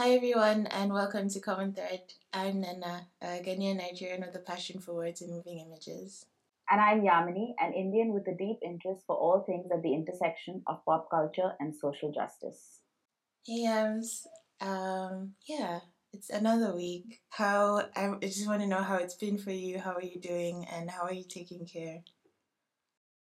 Hi everyone and welcome to Common Thread. I'm Nana, a Ghanaian Nigerian with a passion for words and moving images. And I'm Yamini, an Indian with a deep interest for all things at the intersection of pop culture and social justice. Hey Yams, um, yeah, it's another week. How I just want to know how it's been for you. How are you doing, and how are you taking care?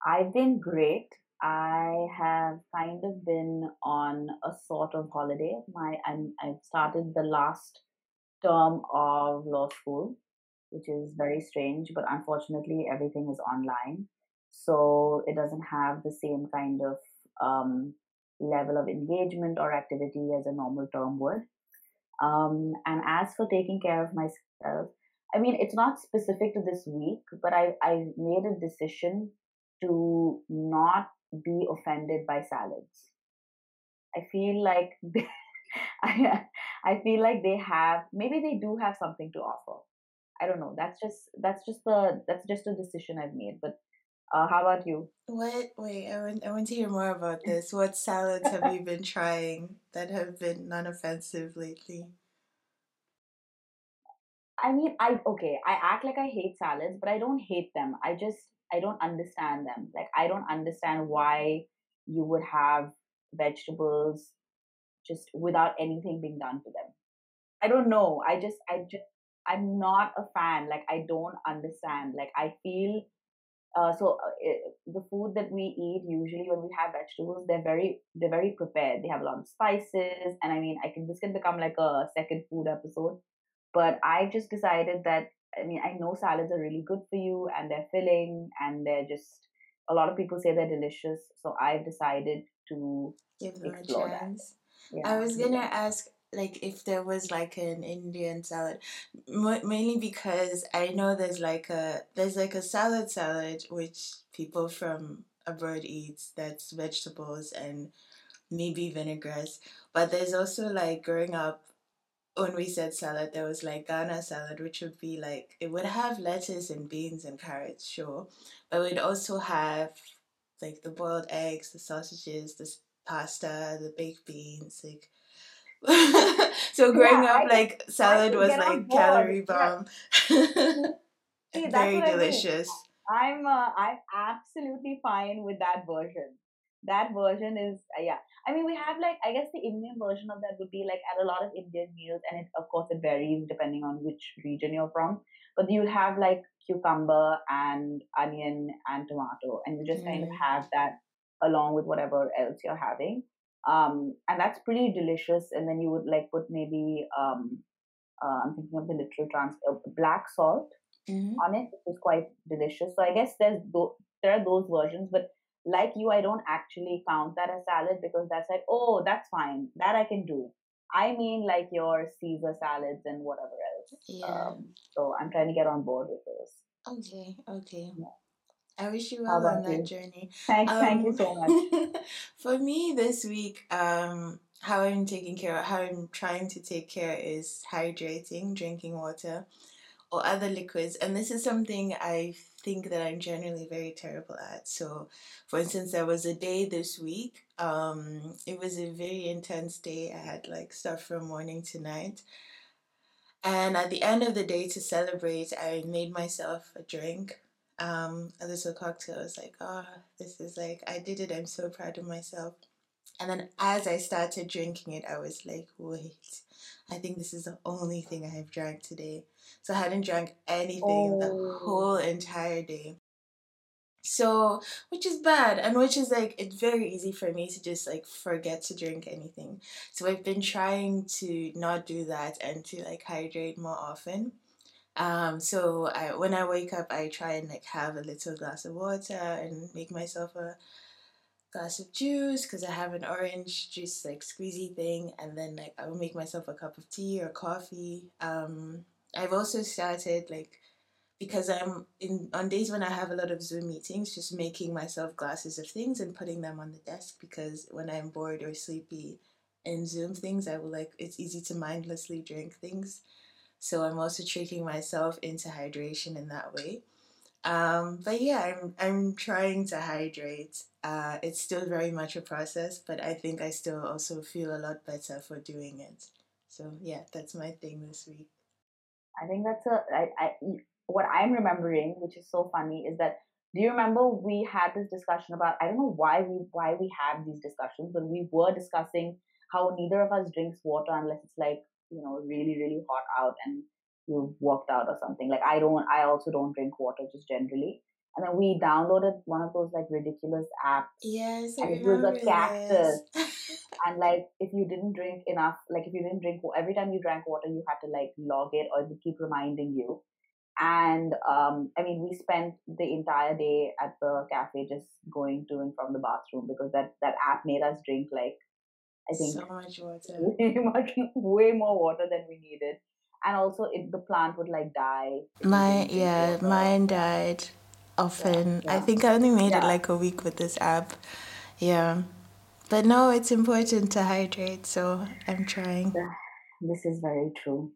I've been great. I have kind of been on a sort of holiday. My I'm I've started the last term of law school, which is very strange, but unfortunately everything is online. So it doesn't have the same kind of um, level of engagement or activity as a normal term would. Um, and as for taking care of myself, I mean, it's not specific to this week, but I, I made a decision to not be offended by salads. I feel like they, I, I feel like they have maybe they do have something to offer. I don't know. That's just that's just the that's just a decision I've made. But uh, how about you? What? Wait, I want I want to hear more about this. What salads have you been trying that have been non-offensive lately? I mean, I okay. I act like I hate salads, but I don't hate them. I just I don't understand them. Like I don't understand why you would have vegetables just without anything being done to them. I don't know. I just I just I'm not a fan. Like I don't understand. Like I feel uh, so uh, the food that we eat usually when we have vegetables, they're very they're very prepared. They have a lot of spices, and I mean, I can this can become like a second food episode. But I just decided that I mean, I know salads are really good for you and they're filling and they're just, a lot of people say they're delicious. So I've decided to give them a chance. Yeah, I was gonna yeah. ask like if there was like an Indian salad, M- mainly because I know there's like a there's like a salad salad which people from abroad eats that's vegetables and maybe vinaigrette, but there's also like growing up when we said salad, there was like Ghana salad, which would be like it would have lettuce and beans and carrots, sure, but we'd also have like the boiled eggs, the sausages, the pasta, the baked beans, like. so growing yeah, up, like salad was like calorie bomb. See, Very delicious. I'm uh, I'm absolutely fine with that version. That version is uh, yeah I mean, we have like I guess the Indian version of that would be like at a lot of Indian meals, and it of course it varies depending on which region you're from. But you'll have like cucumber and onion and tomato, and you just mm. kind of mm. have that along with whatever else you're having. Um, and that's pretty delicious. And then you would like put maybe um, uh, I'm thinking of the literal trans uh, black salt mm-hmm. on it, which is quite delicious. So I guess there's th- there are those versions, but like you, I don't actually count that as salad because that's like, oh, that's fine. That I can do. I mean, like your Caesar salads and whatever else. Yeah. Um, so I'm trying to get on board with this. Okay, okay. Yeah. I wish you well on that journey. Thank, um, thank you so much. for me this week, um, how I'm taking care of, how I'm trying to take care is hydrating, drinking water or other liquids. And this is something I think that I'm generally very terrible at. So, for instance, there was a day this week. Um, it was a very intense day. I had like stuff from morning to night. And at the end of the day, to celebrate, I made myself a drink, um, a little cocktail. I was like, oh, this is like, I did it. I'm so proud of myself. And then as I started drinking it, I was like, wait, I think this is the only thing I have drank today. So I hadn't drank anything oh. the whole entire day. So, which is bad, and which is like, it's very easy for me to just like forget to drink anything. So, I've been trying to not do that and to like hydrate more often. Um, so I, when I wake up, I try and like have a little glass of water and make myself a glass of juice because I have an orange juice like squeezy thing, and then like I will make myself a cup of tea or coffee. Um, I've also started like because I'm in on days when I have a lot of Zoom meetings, just making myself glasses of things and putting them on the desk because when I'm bored or sleepy in Zoom things, I will like it's easy to mindlessly drink things. So I'm also tricking myself into hydration in that way. Um, but yeah, I'm I'm trying to hydrate. Uh, it's still very much a process, but I think I still also feel a lot better for doing it. So yeah, that's my thing this week. I think that's a I, I what I'm remembering, which is so funny, is that do you remember we had this discussion about I don't know why we why we have these discussions, but we were discussing how neither of us drinks water unless it's like you know really really hot out and you've worked out or something. Like I don't, I also don't drink water just generally. And then we downloaded one of those like ridiculous apps. Yes, and it was a cactus. and like if you didn't drink enough, like if you didn't drink every time you drank water, you had to like log it or it would keep reminding you. And um, I mean, we spent the entire day at the cafe just going to and from the bathroom because that that app made us drink like I think so much water, way much, way more water than we needed and also it, the plant would like die. My yeah, mine died often. Yeah, yeah. I think I only made yeah. it like a week with this app. Yeah. But no, it's important to hydrate, so I'm trying. This is very true.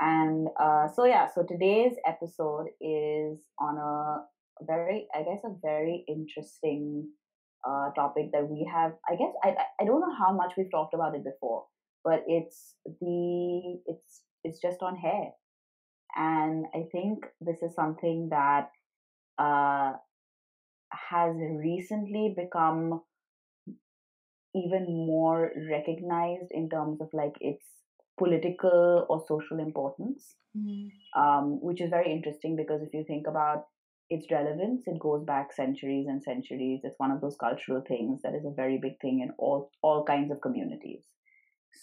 And uh, so yeah, so today's episode is on a very, I guess, a very interesting uh, topic that we have. I guess I I don't know how much we've talked about it before, but it's the it's it's just on hair. And I think this is something that uh, has recently become even more recognized in terms of like its political or social importance, mm. um, which is very interesting because if you think about its relevance, it goes back centuries and centuries. It's one of those cultural things that is a very big thing in all all kinds of communities.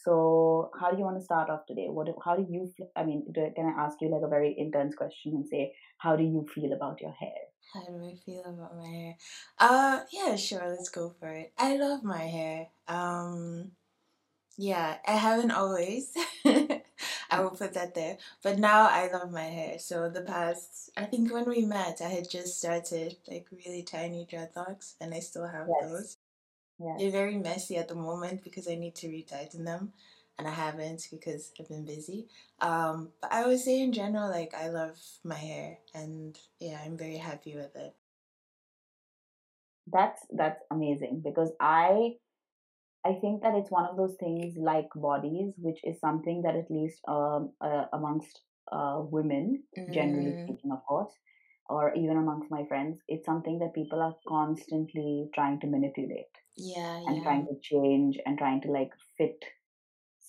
So, how do you want to start off today? What? How do you? I mean, do, can I ask you like a very intense question and say, how do you feel about your hair? How do I feel about my hair? Uh, yeah, sure. Let's go for it. I love my hair. Um, yeah, I haven't always. I will put that there. But now I love my hair. So the past, I think when we met, I had just started like really tiny dreadlocks, and I still have yes. those. Yeah. They're very messy at the moment because I need to retighten them and I haven't because I've been busy. Um, but I would say in general, like I love my hair and yeah, I'm very happy with it. That's that's amazing because I I think that it's one of those things like bodies, which is something that at least um, uh, amongst uh, women, mm. generally speaking, of course, or even amongst my friends, it's something that people are constantly trying to manipulate yeah, and yeah. trying to change and trying to like fit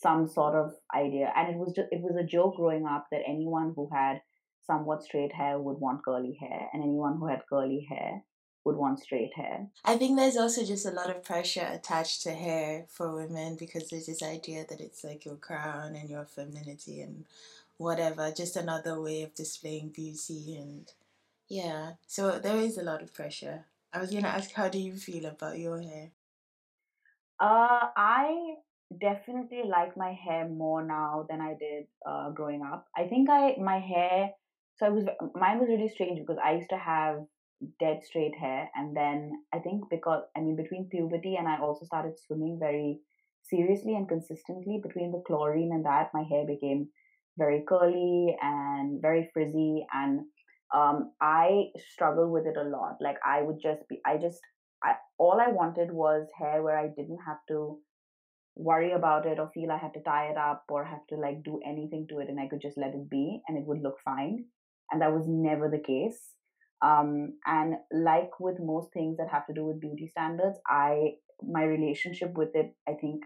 some sort of idea and it was just it was a joke growing up that anyone who had somewhat straight hair would want curly hair and anyone who had curly hair would want straight hair i think there's also just a lot of pressure attached to hair for women because there's this idea that it's like your crown and your femininity and whatever just another way of displaying beauty and yeah so there is a lot of pressure I was gonna ask, how do you feel about your hair? Uh, I definitely like my hair more now than I did uh, growing up. I think I my hair. So I was mine was really strange because I used to have dead straight hair, and then I think because I mean between puberty and I also started swimming very seriously and consistently between the chlorine and that my hair became very curly and very frizzy and um, I struggle with it a lot. Like I would just be, I just, I, all I wanted was hair where I didn't have to worry about it or feel I had to tie it up or have to like do anything to it and I could just let it be and it would look fine. And that was never the case. Um, and like with most things that have to do with beauty standards, I, my relationship with it, I think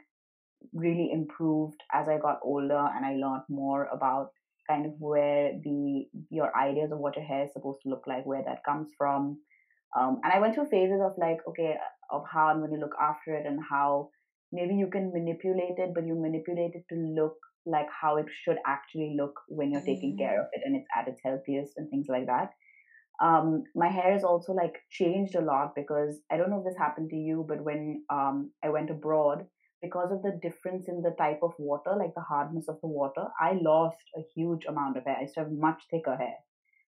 really improved as I got older and I learned more about kind of where the your ideas of what your hair is supposed to look like, where that comes from. Um, and I went through phases of like, okay, of how I'm going to look after it and how maybe you can manipulate it, but you manipulate it to look like how it should actually look when you're taking care mm. of it and it's at its healthiest and things like that. Um, my hair is also like changed a lot because I don't know if this happened to you, but when um, I went abroad, because of the difference in the type of water, like the hardness of the water, I lost a huge amount of hair. I used to have much thicker hair.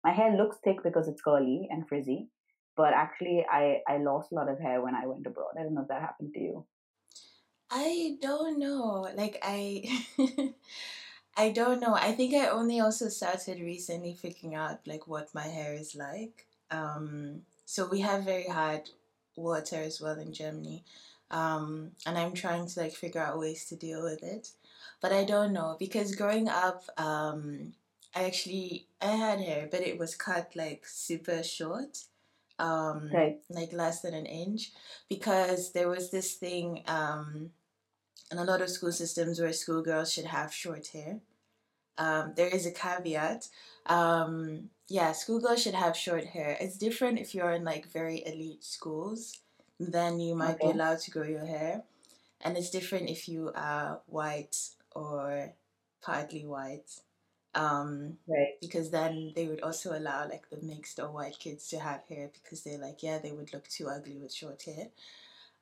My hair looks thick because it's curly and frizzy, but actually, I, I lost a lot of hair when I went abroad. I don't know if that happened to you. I don't know. Like, I. I don't know. I think I only also started recently figuring out like what my hair is like. Um, so we have very hard water as well in Germany. Um, and I'm trying to like figure out ways to deal with it. But I don't know because growing up, um, I actually I had hair, but it was cut like super short, um, right. like less than an inch, because there was this thing um, in a lot of school systems where schoolgirls should have short hair. Um, there is a caveat. Um, yeah, schoolgirls should have short hair. It's different if you're in like very elite schools, then you might okay. be allowed to grow your hair, and it's different if you are white or partly white um right. because then they would also allow like the mixed or white kids to have hair because they're like yeah they would look too ugly with short hair.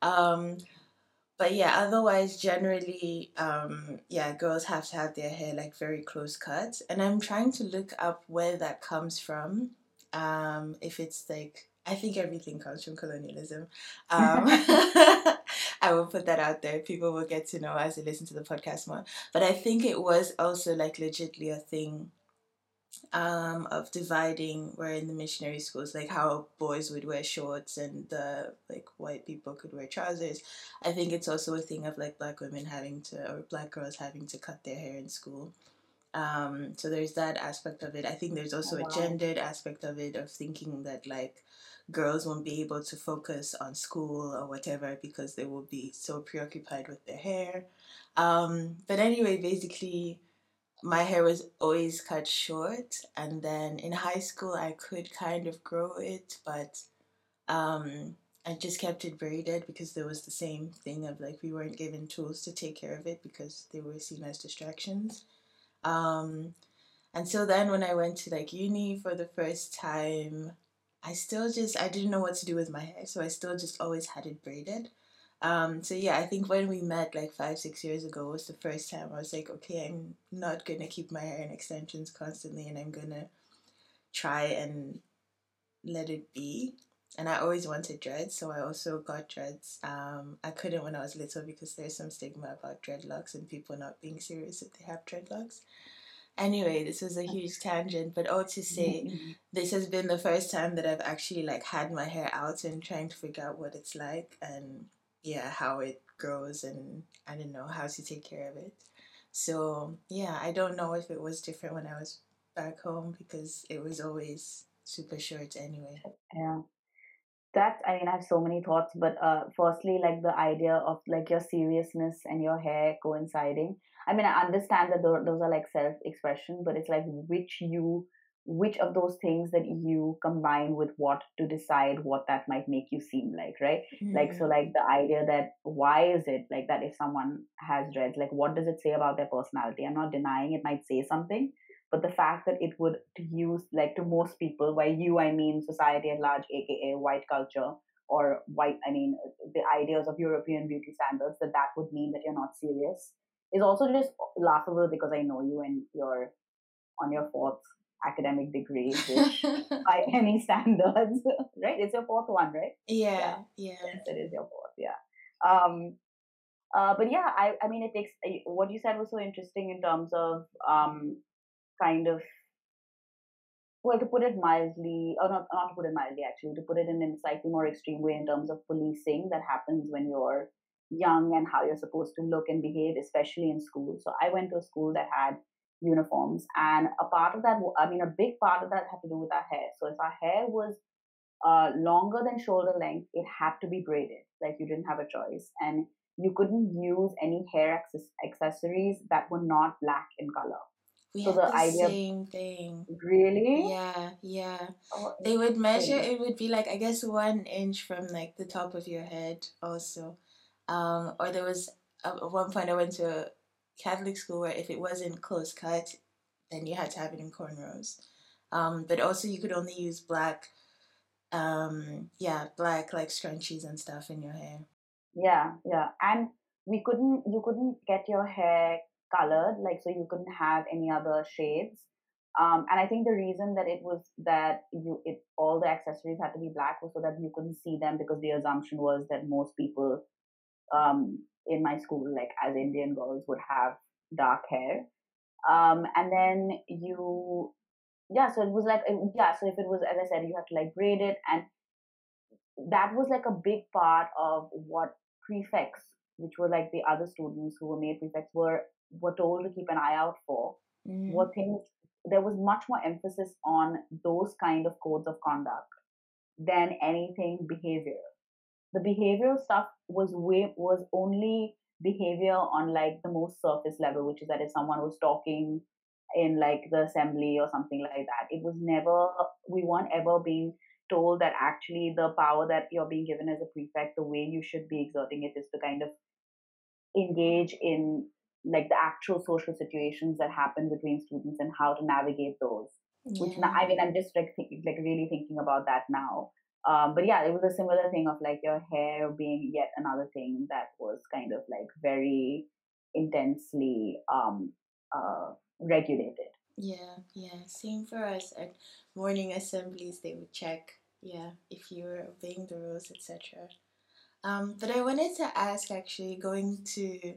Um but yeah otherwise generally um yeah girls have to have their hair like very close cut. And i'm trying to look up where that comes from um if it's like i think everything comes from colonialism um I will put that out there. People will get to know as they listen to the podcast more. But I think it was also like legitly a thing um, of dividing where in the missionary schools, like how boys would wear shorts and the like white people could wear trousers. I think it's also a thing of like black women having to or black girls having to cut their hair in school. Um, so there's that aspect of it. I think there's also oh, wow. a gendered aspect of it of thinking that like girls won't be able to focus on school or whatever because they will be so preoccupied with their hair. Um, but anyway, basically, my hair was always cut short, and then in high school, I could kind of grow it, but um, I just kept it braided because there was the same thing of like we weren't given tools to take care of it because they were seen as distractions. Um, and so then when I went to like uni for the first time, I still just I didn't know what to do with my hair, so I still just always had it braided. Um, so yeah, I think when we met like five, six years ago was the first time I was like, okay, I'm not gonna keep my hair in extensions constantly and I'm gonna try and let it be. And I always wanted dreads, so I also got dreads. Um, I couldn't when I was little because there's some stigma about dreadlocks and people not being serious if they have dreadlocks. Anyway, this was a huge tangent, but all to say, mm-hmm. this has been the first time that I've actually like had my hair out and trying to figure out what it's like and yeah, how it grows and I don't know how to take care of it. So yeah, I don't know if it was different when I was back home because it was always super short anyway. Yeah. That I mean I have so many thoughts, but uh firstly like the idea of like your seriousness and your hair coinciding. I mean I understand that those are like self expression, but it's like which you which of those things that you combine with what to decide what that might make you seem like right mm-hmm. like so like the idea that why is it like that if someone has dreads like what does it say about their personality i'm not denying it might say something but the fact that it would use like to most people by you i mean society at large aka white culture or white i mean the ideas of european beauty standards that that would mean that you're not serious is also just laughable because i know you and you're on your fourth academic degree, which by any standards, right? It's your fourth one, right? Yeah, yeah. Yes, it is your fourth. Yeah. Um, uh, but yeah, I, I mean, it takes what you said was so interesting in terms of um, kind of well, to put it mildly, or not, not to put it mildly, actually, to put it in a slightly more extreme way in terms of policing that happens when you're young and how you're supposed to look and behave, especially in school. So I went to a school that had uniforms. And a part of that, I mean, a big part of that had to do with our hair. So if our hair was uh, longer than shoulder length, it had to be braided. Like you didn't have a choice. And you couldn't use any hair accessories that were not black in color. We so the, the idea same thing. Really? Yeah, yeah. Oh, they would measure. It would be like I guess one inch from like the top of your head, also. Um, or there was at one point I went to a Catholic school where if it wasn't close cut, then you had to have it in cornrows. Um, but also you could only use black, um, yeah, black like scrunchies and stuff in your hair. Yeah, yeah, and we couldn't, you couldn't get your hair colored, like so you couldn't have any other shades. Um, and I think the reason that it was that you it all the accessories had to be black was so that you couldn't see them because the assumption was that most people um, in my school, like as Indian girls, would have dark hair. Um, and then you, yeah, so it was like, yeah, so if it was, as I said, you have to like braid it. And that was like a big part of what prefects, which were like the other students who were made prefects, were were told to keep an eye out for, mm. were things. There was much more emphasis on those kind of codes of conduct than anything behavioral. The behavioral stuff was way was only behavior on like the most surface level, which is that if someone was talking in like the assembly or something like that, it was never we weren't ever being told that actually the power that you're being given as a prefect, the way you should be exerting it is to kind of engage in like the actual social situations that happen between students and how to navigate those. Yeah. Which I mean, I'm just like think, like really thinking about that now. Um, but yeah, it was a similar thing of like your hair being yet another thing that was kind of like very intensely um, uh, regulated. Yeah, yeah. Same for us at morning assemblies. They would check, yeah, if you were obeying the rules, etc. Um, but I wanted to ask, actually, going to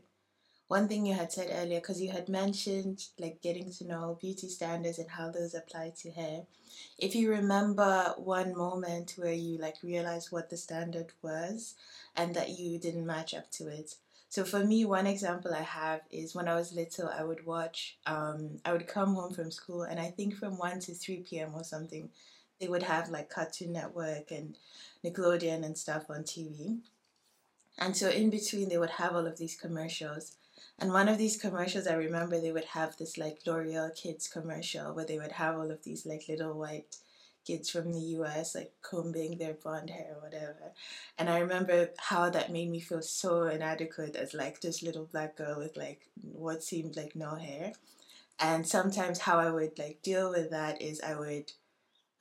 one thing you had said earlier, because you had mentioned like getting to know beauty standards and how those apply to hair. If you remember one moment where you like realized what the standard was and that you didn't match up to it, so for me, one example I have is when I was little, I would watch, um, I would come home from school, and I think from 1 to 3 p.m. or something, they would have like Cartoon Network and Nickelodeon and stuff on TV. And so in between, they would have all of these commercials. And one of these commercials, I remember they would have this like L'Oreal Kids commercial where they would have all of these like little white kids from the US like combing their blonde hair or whatever. And I remember how that made me feel so inadequate as like this little black girl with like what seemed like no hair. And sometimes how I would like deal with that is I would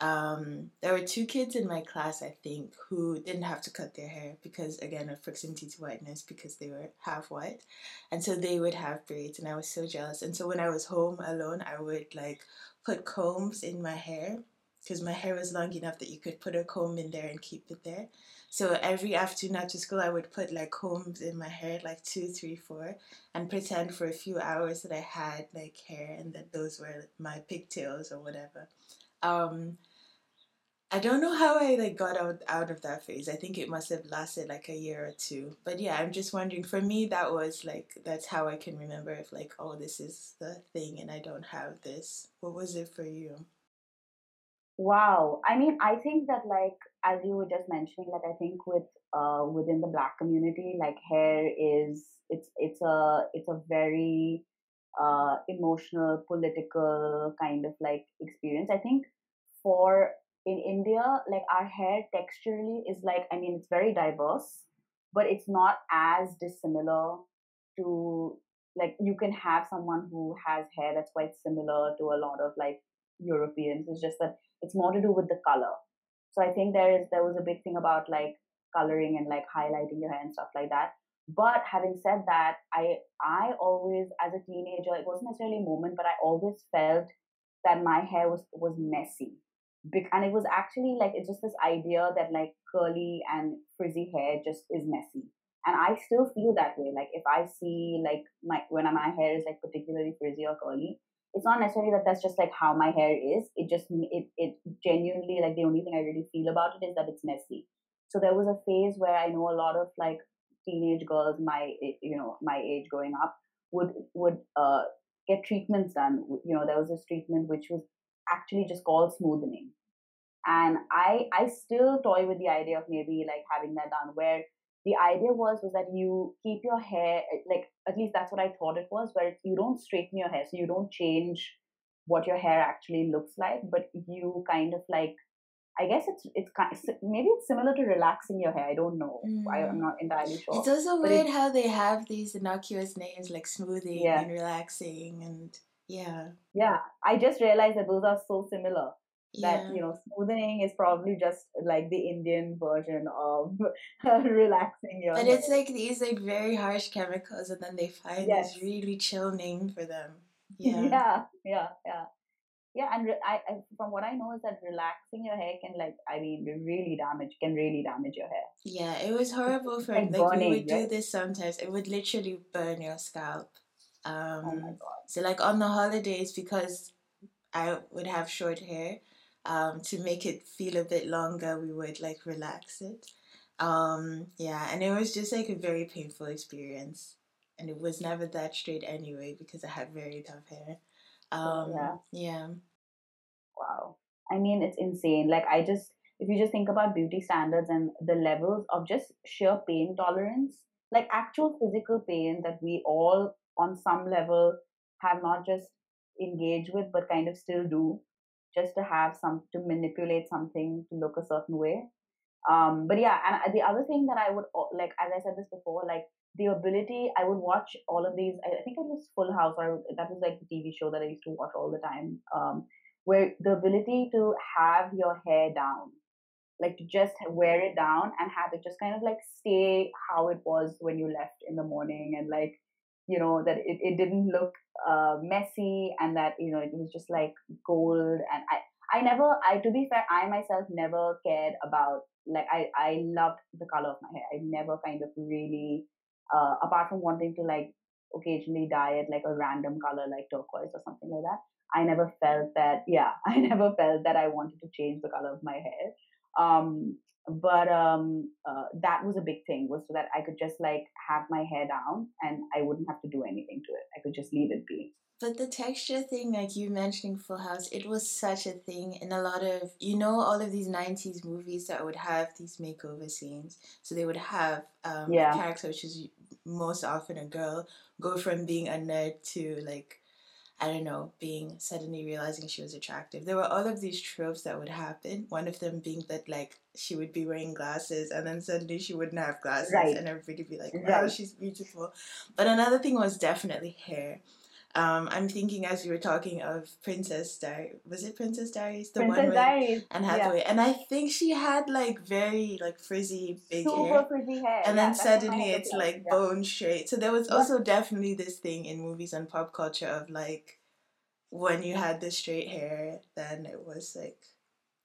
um, there were two kids in my class, I think, who didn't have to cut their hair because, again, of proximity to whiteness because they were half white. And so they would have braids, and I was so jealous. And so when I was home alone, I would like put combs in my hair because my hair was long enough that you could put a comb in there and keep it there. So every afternoon after school, I would put like combs in my hair, like two, three, four, and pretend for a few hours that I had like hair and that those were my pigtails or whatever. Um, I don't know how I like got out out of that phase. I think it must have lasted like a year or two. But yeah, I'm just wondering. For me, that was like that's how I can remember if like oh this is the thing and I don't have this. What was it for you? Wow. I mean, I think that like as you were just mentioning, like I think with uh within the black community, like hair is it's it's a it's a very uh emotional, political kind of like experience. I think for in India, like our hair texturally is like I mean it's very diverse, but it's not as dissimilar to like you can have someone who has hair that's quite similar to a lot of like Europeans. It's just that it's more to do with the color. So I think there is there was a big thing about like coloring and like highlighting your hair and stuff like that. But having said that, I I always as a teenager, it wasn't necessarily a moment, but I always felt that my hair was was messy. And it was actually like it's just this idea that like curly and frizzy hair just is messy. And I still feel that way. Like if I see like my when my hair is like particularly frizzy or curly, it's not necessarily that that's just like how my hair is. It just it it genuinely like the only thing I really feel about it is that it's messy. So there was a phase where I know a lot of like teenage girls my you know my age growing up would would uh, get treatments done. You know there was this treatment which was actually just called smoothing, and I I still toy with the idea of maybe like having that done where the idea was was that you keep your hair like at least that's what I thought it was, where you don't straighten your hair, so you don't change what your hair actually looks like, but you kind of like I guess it's it's kind of, maybe it's similar to relaxing your hair. I don't know. Mm. I, am not entirely sure. It's also but weird it, how they have these innocuous names like smoothing yeah. and relaxing and yeah. Yeah, I just realized that those are so similar that yeah. you know smoothing is probably just like the indian version of relaxing your and it's like these like very harsh chemicals and then they find yes. this really chill name for them yeah yeah yeah yeah yeah and re- I, I, from what i know is that relaxing your hair can like i mean really damage can really damage your hair yeah it was horrible for like, like burning, we would right? do this sometimes it would literally burn your scalp um oh my God. so like on the holidays because i would have short hair um, to make it feel a bit longer, we would like relax it. Um, yeah, and it was just like a very painful experience. And it was never that straight anyway because I had very tough hair. Um, yeah. Yeah. Wow. I mean, it's insane. Like, I just, if you just think about beauty standards and the levels of just sheer pain tolerance, like actual physical pain that we all, on some level, have not just engaged with, but kind of still do, just to have some, to manipulate something to look a certain way. Um, but yeah, and the other thing that I would like, as I said this before, like the ability, I would watch all of these. I think it was Full House, or that was like the TV show that I used to watch all the time. Um, where the ability to have your hair down, like to just wear it down and have it just kind of like stay how it was when you left in the morning, and like you know that it, it didn't look uh, messy, and that you know it was just like gold. And I I never I to be fair, I myself never cared about like I I loved the color of my hair. I never kind of really uh, apart from wanting to like occasionally dye it like a random color like turquoise or something like that. I never felt that yeah, I never felt that I wanted to change the color of my hair. Um, but um, uh, that was a big thing was so that I could just like have my hair down and I wouldn't have to do anything to it. I could just leave it be. But the texture thing, like you mentioning Full House, it was such a thing in a lot of, you know, all of these 90s movies that would have these makeover scenes. So they would have um, yeah. a character, which is most often a girl, go from being a nerd to like, I don't know, being suddenly realizing she was attractive. There were all of these tropes that would happen. One of them being that like she would be wearing glasses and then suddenly she wouldn't have glasses right. and everybody would be like, wow, right. she's beautiful. But another thing was definitely hair um, I'm thinking as you were talking of Princess Diaries. Was it Princess Diaries? The Princess one with Diaries. Anne Hathaway. Yeah. And I think she had like very like frizzy big Super hair. frizzy hair. And yeah, then suddenly it's like yeah. bone straight. So there was also definitely this thing in movies and pop culture of like when you had the straight hair, then it was like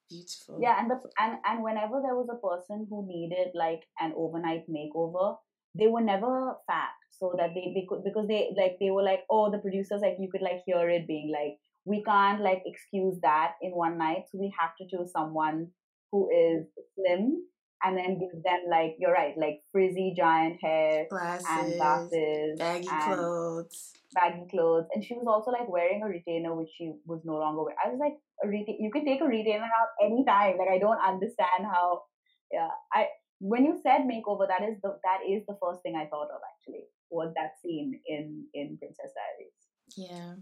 beautiful. Yeah, and the and and whenever there was a person who needed like an overnight makeover, they were never fat so that they, they could because they like they were like oh the producers like you could like hear it being like we can't like excuse that in one night so we have to choose someone who is slim and then give them like you're right like frizzy giant hair glasses, and glasses baggy and clothes. baggy clothes. And she was also like wearing a retainer which she was no longer wearing i was like a reta- you can take a retainer out anytime like i don't understand how yeah i when you said makeover that is the that is the first thing i thought of actually was that scene in in Princess Diaries. Yeah.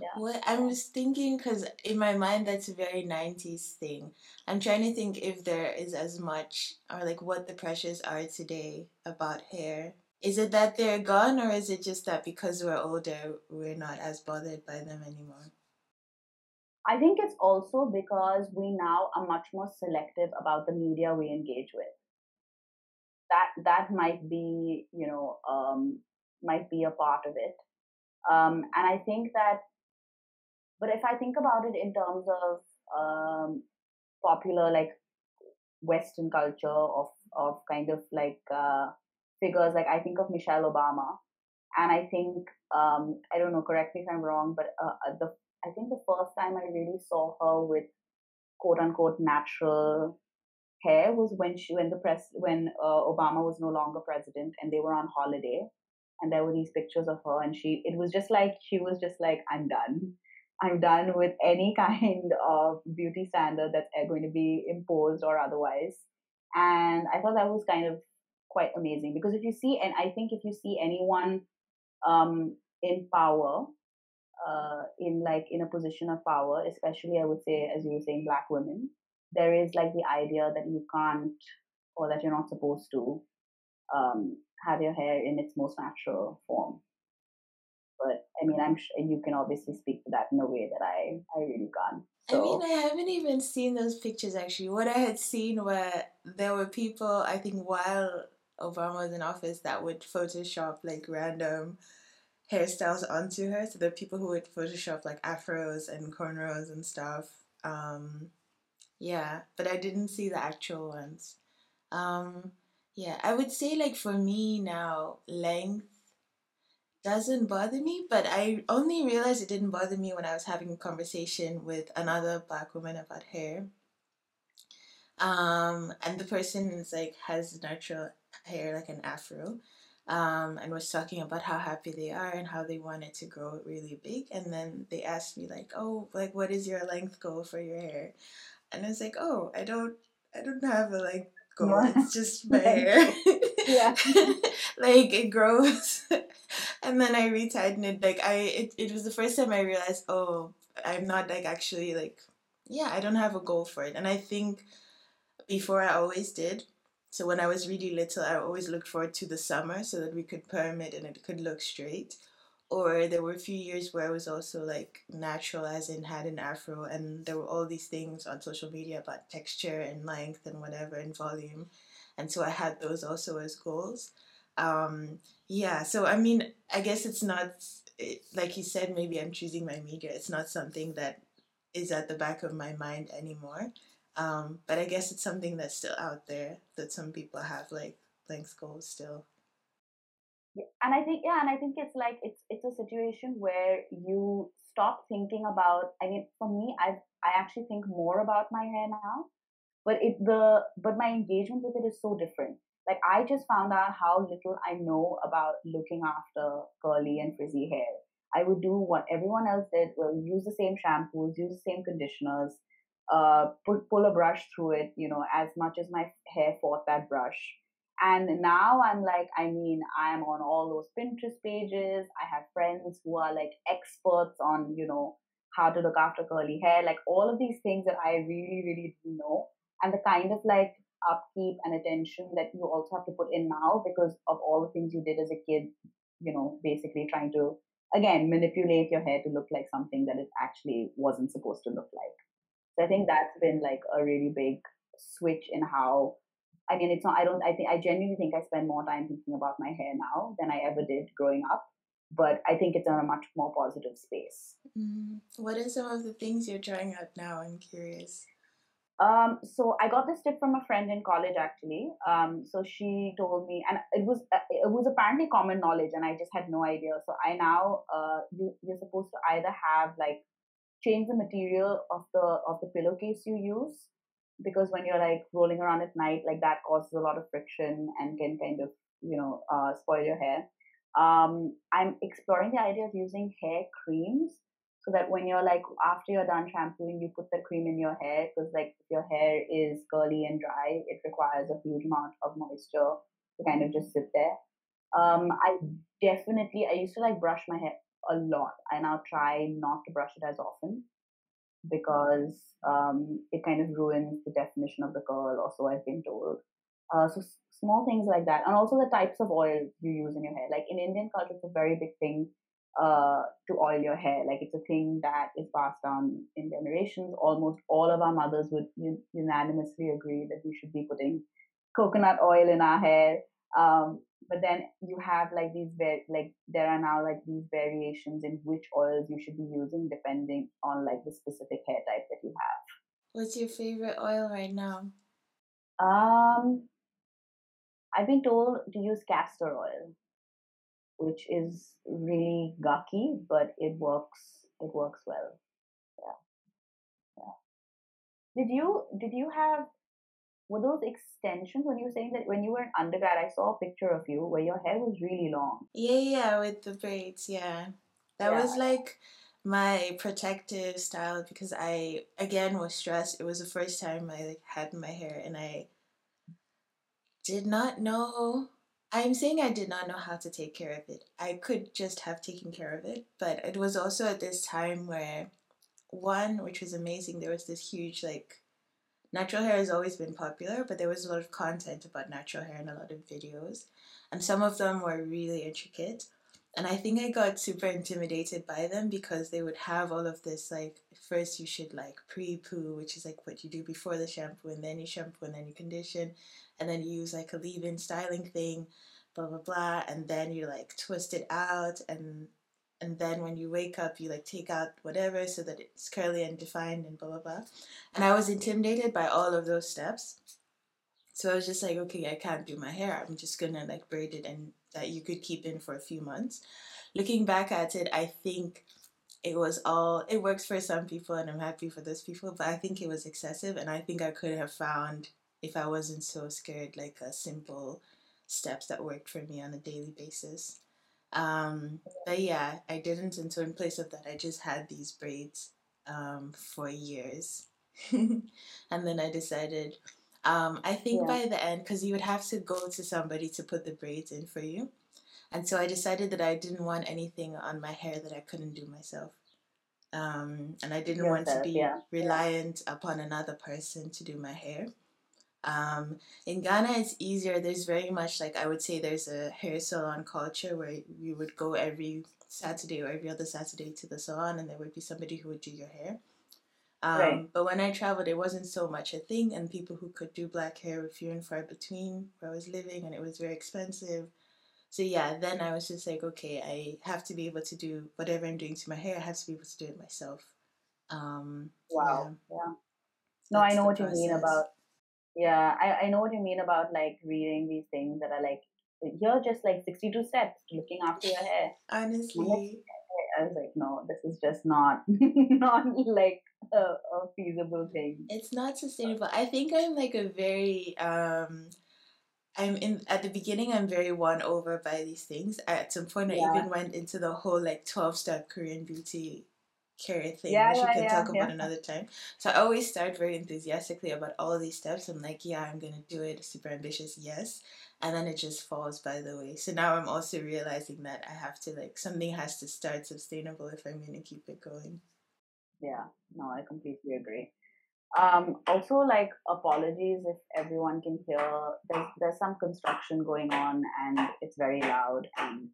Yeah. Well, I was thinking because in my mind that's a very '90s thing. I'm trying to think if there is as much or like what the pressures are today about hair. Is it that they're gone, or is it just that because we're older, we're not as bothered by them anymore? I think it's also because we now are much more selective about the media we engage with that that might be you know um, might be a part of it. Um, and i think that but if i think about it in terms of um, popular like western culture of of kind of like uh, figures like i think of michelle obama. And i think um, i don't know correct me if i'm wrong but uh, uh the i think the first time i really saw her with quote unquote natural hair was when she when the press when uh, Obama was no longer president and they were on holiday and there were these pictures of her and she it was just like she was just like I'm done. I'm done with any kind of beauty standard that's going to be imposed or otherwise. And I thought that was kind of quite amazing because if you see, and I think if you see anyone um, in power, uh, in like in a position of power, especially I would say, as you were saying, black women, there is like the idea that you can't or that you're not supposed to um, have your hair in its most natural form. But I mean, I'm sure you can obviously speak to that in a way that I, I really can't. So. I mean, I haven't even seen those pictures actually. What I had seen were there were people, I think, while Obama was in office, that would Photoshop like random hairstyles onto her. So there are people who would Photoshop like afros and cornrows and stuff. Um, yeah, but I didn't see the actual ones. Um, yeah, I would say like for me now, length doesn't bother me, but I only realized it didn't bother me when I was having a conversation with another black woman about hair. Um, and the person is like has natural hair like an afro. Um, and was talking about how happy they are and how they wanted to grow really big. And then they asked me like, "Oh, like what is your length goal for your hair?" And I was like, "Oh, I don't, I don't have a like goal. It's just my hair. yeah, like it grows." and then I retightened it. Like I, it, it was the first time I realized, oh, I'm not like actually like, yeah, I don't have a goal for it. And I think before I always did. So when I was really little, I always looked forward to the summer so that we could perm it and it could look straight. Or there were a few years where I was also like natural, as in had an afro, and there were all these things on social media about texture and length and whatever and volume. And so I had those also as goals. Um, yeah, so I mean, I guess it's not, it, like you said, maybe I'm choosing my media. It's not something that is at the back of my mind anymore. Um, but I guess it's something that's still out there that some people have like length goals still. Yeah, and I think yeah, and I think it's like it's it's a situation where you stop thinking about. I mean, for me, I I actually think more about my hair now, but it the but my engagement with it is so different. Like I just found out how little I know about looking after curly and frizzy hair. I would do what everyone else did. Well, use the same shampoos, use the same conditioners, uh, pull, pull a brush through it, you know, as much as my hair fought that brush. And now I'm like, I mean, I'm on all those Pinterest pages. I have friends who are like experts on, you know, how to look after curly hair, like all of these things that I really, really know. And the kind of like upkeep and attention that you also have to put in now because of all the things you did as a kid, you know, basically trying to, again, manipulate your hair to look like something that it actually wasn't supposed to look like. So I think that's been like a really big switch in how I mean it's not I don't I think I genuinely think I spend more time thinking about my hair now than I ever did growing up. But I think it's in a much more positive space. Mm-hmm. What are some of the things you're trying out now? I'm curious. Um, so I got this tip from a friend in college actually. Um, so she told me, and it was uh, it was apparently common knowledge, and I just had no idea. So I now uh, you you're supposed to either have like change the material of the of the pillowcase you use because when you're like rolling around at night like that causes a lot of friction and can kind of you know uh, spoil your hair. Um, i'm exploring the idea of using hair creams so that when you're like after you're done shampooing you put the cream in your hair because like if your hair is curly and dry it requires a huge amount of moisture to kind of just sit there. Um, i definitely i used to like brush my hair a lot. I now try not to brush it as often because um, it kind of ruins the definition of the curl, or so I've been told. Uh, so small things like that, and also the types of oil you use in your hair. Like in Indian culture, it's a very big thing uh, to oil your hair. Like it's a thing that is passed down in generations. Almost all of our mothers would un- unanimously agree that we should be putting coconut oil in our hair. Um, but then you have like these var- like there are now like these variations in which oils you should be using depending on like the specific hair type that you have. What's your favorite oil right now? Um i've been told to use castor oil which is really gucky but it works it works well. Yeah. Yeah. Did you did you have were those extensions when you were saying that when you were an undergrad i saw a picture of you where your hair was really long? Yeah yeah with the braids yeah. That yeah. was like my protective style because i again was stressed. It was the first time i like, had my hair and i did not know i'm saying i did not know how to take care of it. I could just have taken care of it but it was also at this time where one which was amazing there was this huge like natural hair has always been popular, but there was a lot of content about natural hair and a lot of videos. And some of them were really intricate. And I think I got super intimidated by them because they would have all of this like first you should like pre-poo, which is like what you do before the shampoo, and then you shampoo and then you condition, and then you use like a leave-in styling thing, blah blah blah, and then you like twist it out and and then when you wake up you like take out whatever so that it's curly and defined and blah blah blah. And i was intimidated by all of those steps. So i was just like okay i can't do my hair. I'm just gonna like braid it and that you could keep in for a few months. Looking back at it i think it was all it works for some people and I'm happy for those people, but I think it was excessive and I think I could have found if I wasn't so scared like a simple steps that worked for me on a daily basis. Um, but yeah, I didn't, and so in place of that, I just had these braids um, for years, and then I decided. Um, I think yeah. by the end, because you would have to go to somebody to put the braids in for you. And so I decided that I didn't want anything on my hair that I couldn't do myself. Um, and I didn't want to be yeah. reliant upon another person to do my hair. Um, in Ghana, it's easier. There's very much like I would say there's a hair salon culture where you would go every Saturday or every other Saturday to the salon, and there would be somebody who would do your hair. Um, right. But when I traveled, it wasn't so much a thing, and people who could do black hair were few and far between where I was living, and it was very expensive. So yeah, then I was just like, okay, I have to be able to do whatever I'm doing to my hair. I have to be able to do it myself. Um, wow. Yeah. yeah. No, I know what process. you mean about. Yeah, I, I know what you mean about like reading these things that are like you're just like 62 steps looking after your hair. Honestly. I was like, no, this is just not not like a, a feasible thing. It's not sustainable. I think I'm like a very um I'm in at the beginning. I'm very won over by these things. At some point, yeah. I even went into the whole like twelve step Korean beauty care thing, yeah, which yeah, we can yeah, talk about another time. So I always start very enthusiastically about all these steps. I'm like, yeah, I'm gonna do it. Super ambitious, yes. And then it just falls by the way. So now I'm also realizing that I have to like something has to start sustainable if I'm gonna keep it going. Yeah, no, I completely agree. Um, also, like apologies if everyone can hear. There's there's some construction going on and it's very loud. And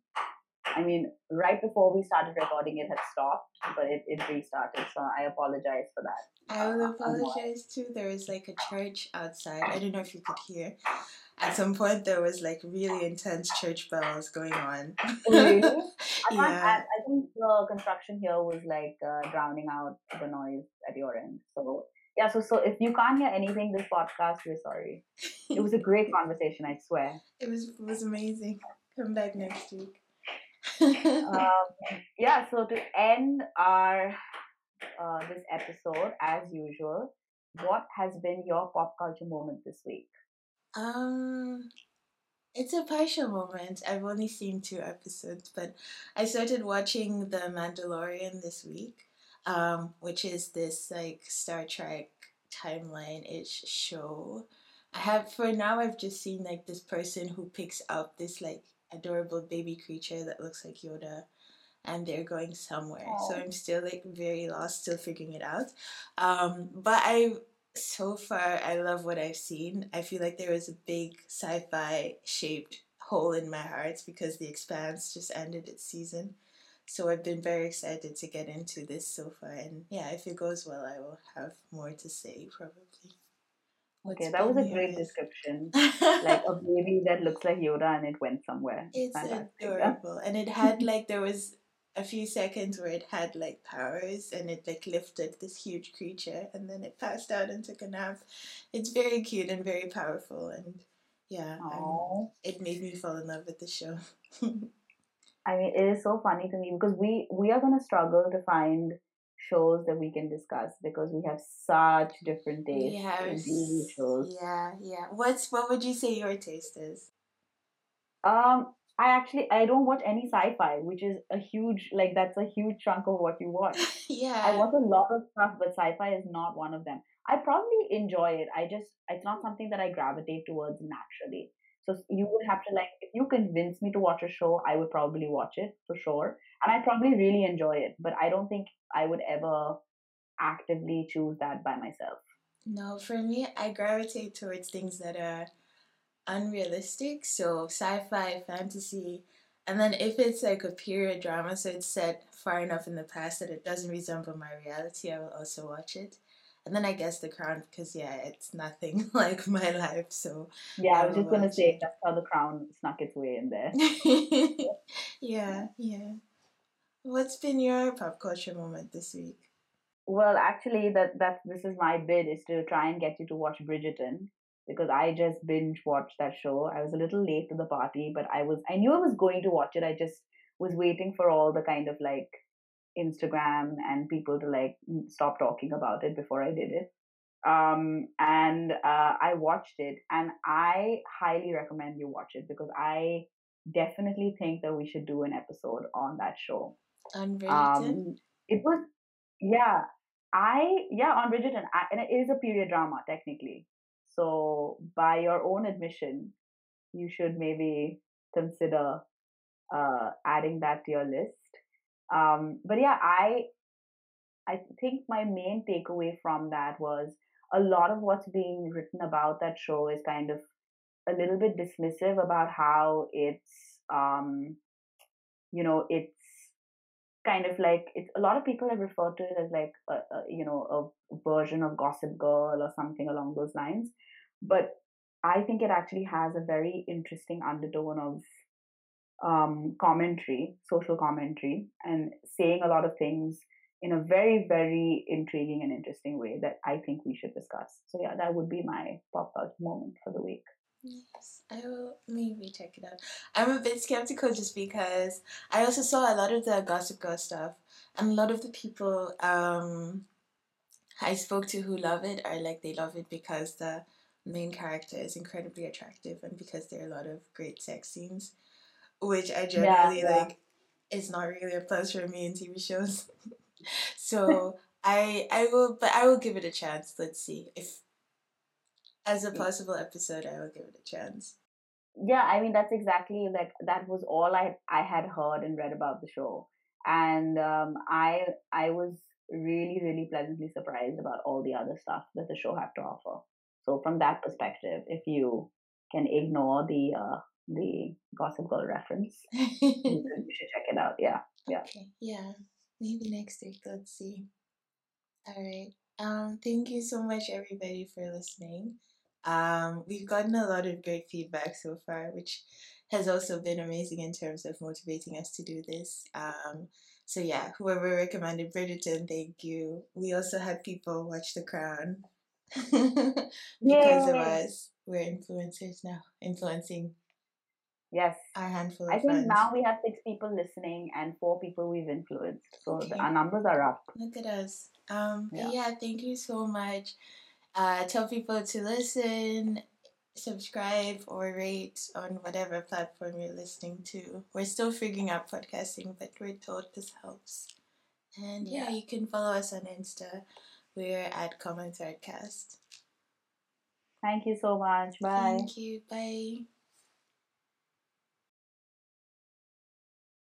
I mean, right before we started recording, it had stopped, but it, it restarted. So I apologize for that. I will uh, apologize too. There is like a church outside. I don't know if you could hear. At some point, there was like really intense church bells going on. really? I yeah. I, I, think the construction here was like uh, drowning out the noise at your end. So yeah, so so if you can't hear anything this podcast, we're sorry. It was a great conversation, I swear. It was it was amazing. Come back next week. Um, yeah, so to end our uh, this episode, as usual, what has been your pop culture moment this week? Um, it's a partial moment. I've only seen two episodes, but I started watching The Mandalorian this week um, which is this like Star Trek timeline ish show. I have for now I've just seen like this person who picks up this like adorable baby creature that looks like Yoda and they're going somewhere. Aww. So I'm still like very lost, still figuring it out. Um, but I so far I love what I've seen. I feel like there was a big sci-fi shaped hole in my heart because The Expanse just ended its season. So I've been very excited to get into this so far, and yeah, if it goes well, I will have more to say probably. What's okay, that was a great description. like a baby that looks like Yoda and it went somewhere. It's Fantastic. adorable, and it had like there was a few seconds where it had like powers and it like lifted this huge creature and then it passed out and took a nap. It's very cute and very powerful and yeah, um, it made me fall in love with the show. I mean, it is so funny to me because we we are going to struggle to find shows that we can discuss because we have such different tastes in TV shows. Yeah, yeah. What's what would you say your taste is? Um, I actually I don't watch any sci-fi, which is a huge like that's a huge chunk of what you watch. yeah, I watch a lot of stuff, but sci-fi is not one of them. I probably enjoy it. I just it's not something that I gravitate towards naturally. So you would have to like, if you convince me to watch a show, I would probably watch it for sure, and I probably really enjoy it. But I don't think I would ever actively choose that by myself. No, for me, I gravitate towards things that are unrealistic. So sci-fi, fantasy, and then if it's like a period drama, so it's set far enough in the past that it doesn't resemble my reality, I will also watch it and then I guess The Crown because yeah, it's nothing like my life. So yeah, I was just gonna say that's how The Crown snuck its way in there. yeah, yeah. What's been your pop culture moment this week? Well, actually, that that this is my bid is to try and get you to watch Bridgerton because I just binge watched that show. I was a little late to the party, but I was I knew I was going to watch it. I just was waiting for all the kind of like Instagram and people to like stop talking about it before I did it. Um, and uh, I watched it, and I highly recommend you watch it because I definitely think that we should do an episode on that show. On Um, it was, yeah, I yeah on Bridgerton, I, and it is a period drama technically. So by your own admission, you should maybe consider uh, adding that to your list. Um, but yeah, I I think my main takeaway from that was a lot of what's being written about that show is kind of a little bit dismissive about how it's um, you know it's kind of like it's a lot of people have referred to it as like a, a you know a version of Gossip Girl or something along those lines, but I think it actually has a very interesting undertone of um, commentary, social commentary, and saying a lot of things in a very, very intriguing and interesting way that I think we should discuss. So, yeah, that would be my pop culture moment for the week. Yes, I will maybe check it out. I'm a bit skeptical just because I also saw a lot of the Gossip Girl stuff, and a lot of the people um, I spoke to who love it are like they love it because the main character is incredibly attractive and because there are a lot of great sex scenes, which I generally yeah, yeah. like is not really a plus for me in TV shows. so I I will but I will give it a chance. Let's see. If as a possible episode I will give it a chance. Yeah, I mean that's exactly like that was all I I had heard and read about the show. And um I I was really, really pleasantly surprised about all the other stuff that the show had to offer. So from that perspective, if you can ignore the uh, the Gossip Girl reference, you, should check it out. Yeah, yeah, okay. yeah. Maybe next week. Let's see. All right. Um, thank you so much, everybody, for listening. Um, we've gotten a lot of great feedback so far, which has also been amazing in terms of motivating us to do this. Um, so yeah, whoever recommended Bridgerton, thank you. We also had people watch The Crown. because Yay. of us, we're influencers now, influencing. Yes, our handful. I think friends. now we have six people listening and four people we've influenced, so okay. our numbers are up. Look at us. Um, yeah. yeah, thank you so much. Uh, tell people to listen, subscribe, or rate on whatever platform you're listening to. We're still figuring out podcasting, but we're told this helps. And yeah, yeah you can follow us on Insta we're at Common Threadcast. Thank you so much. Bye. Thank you. Bye.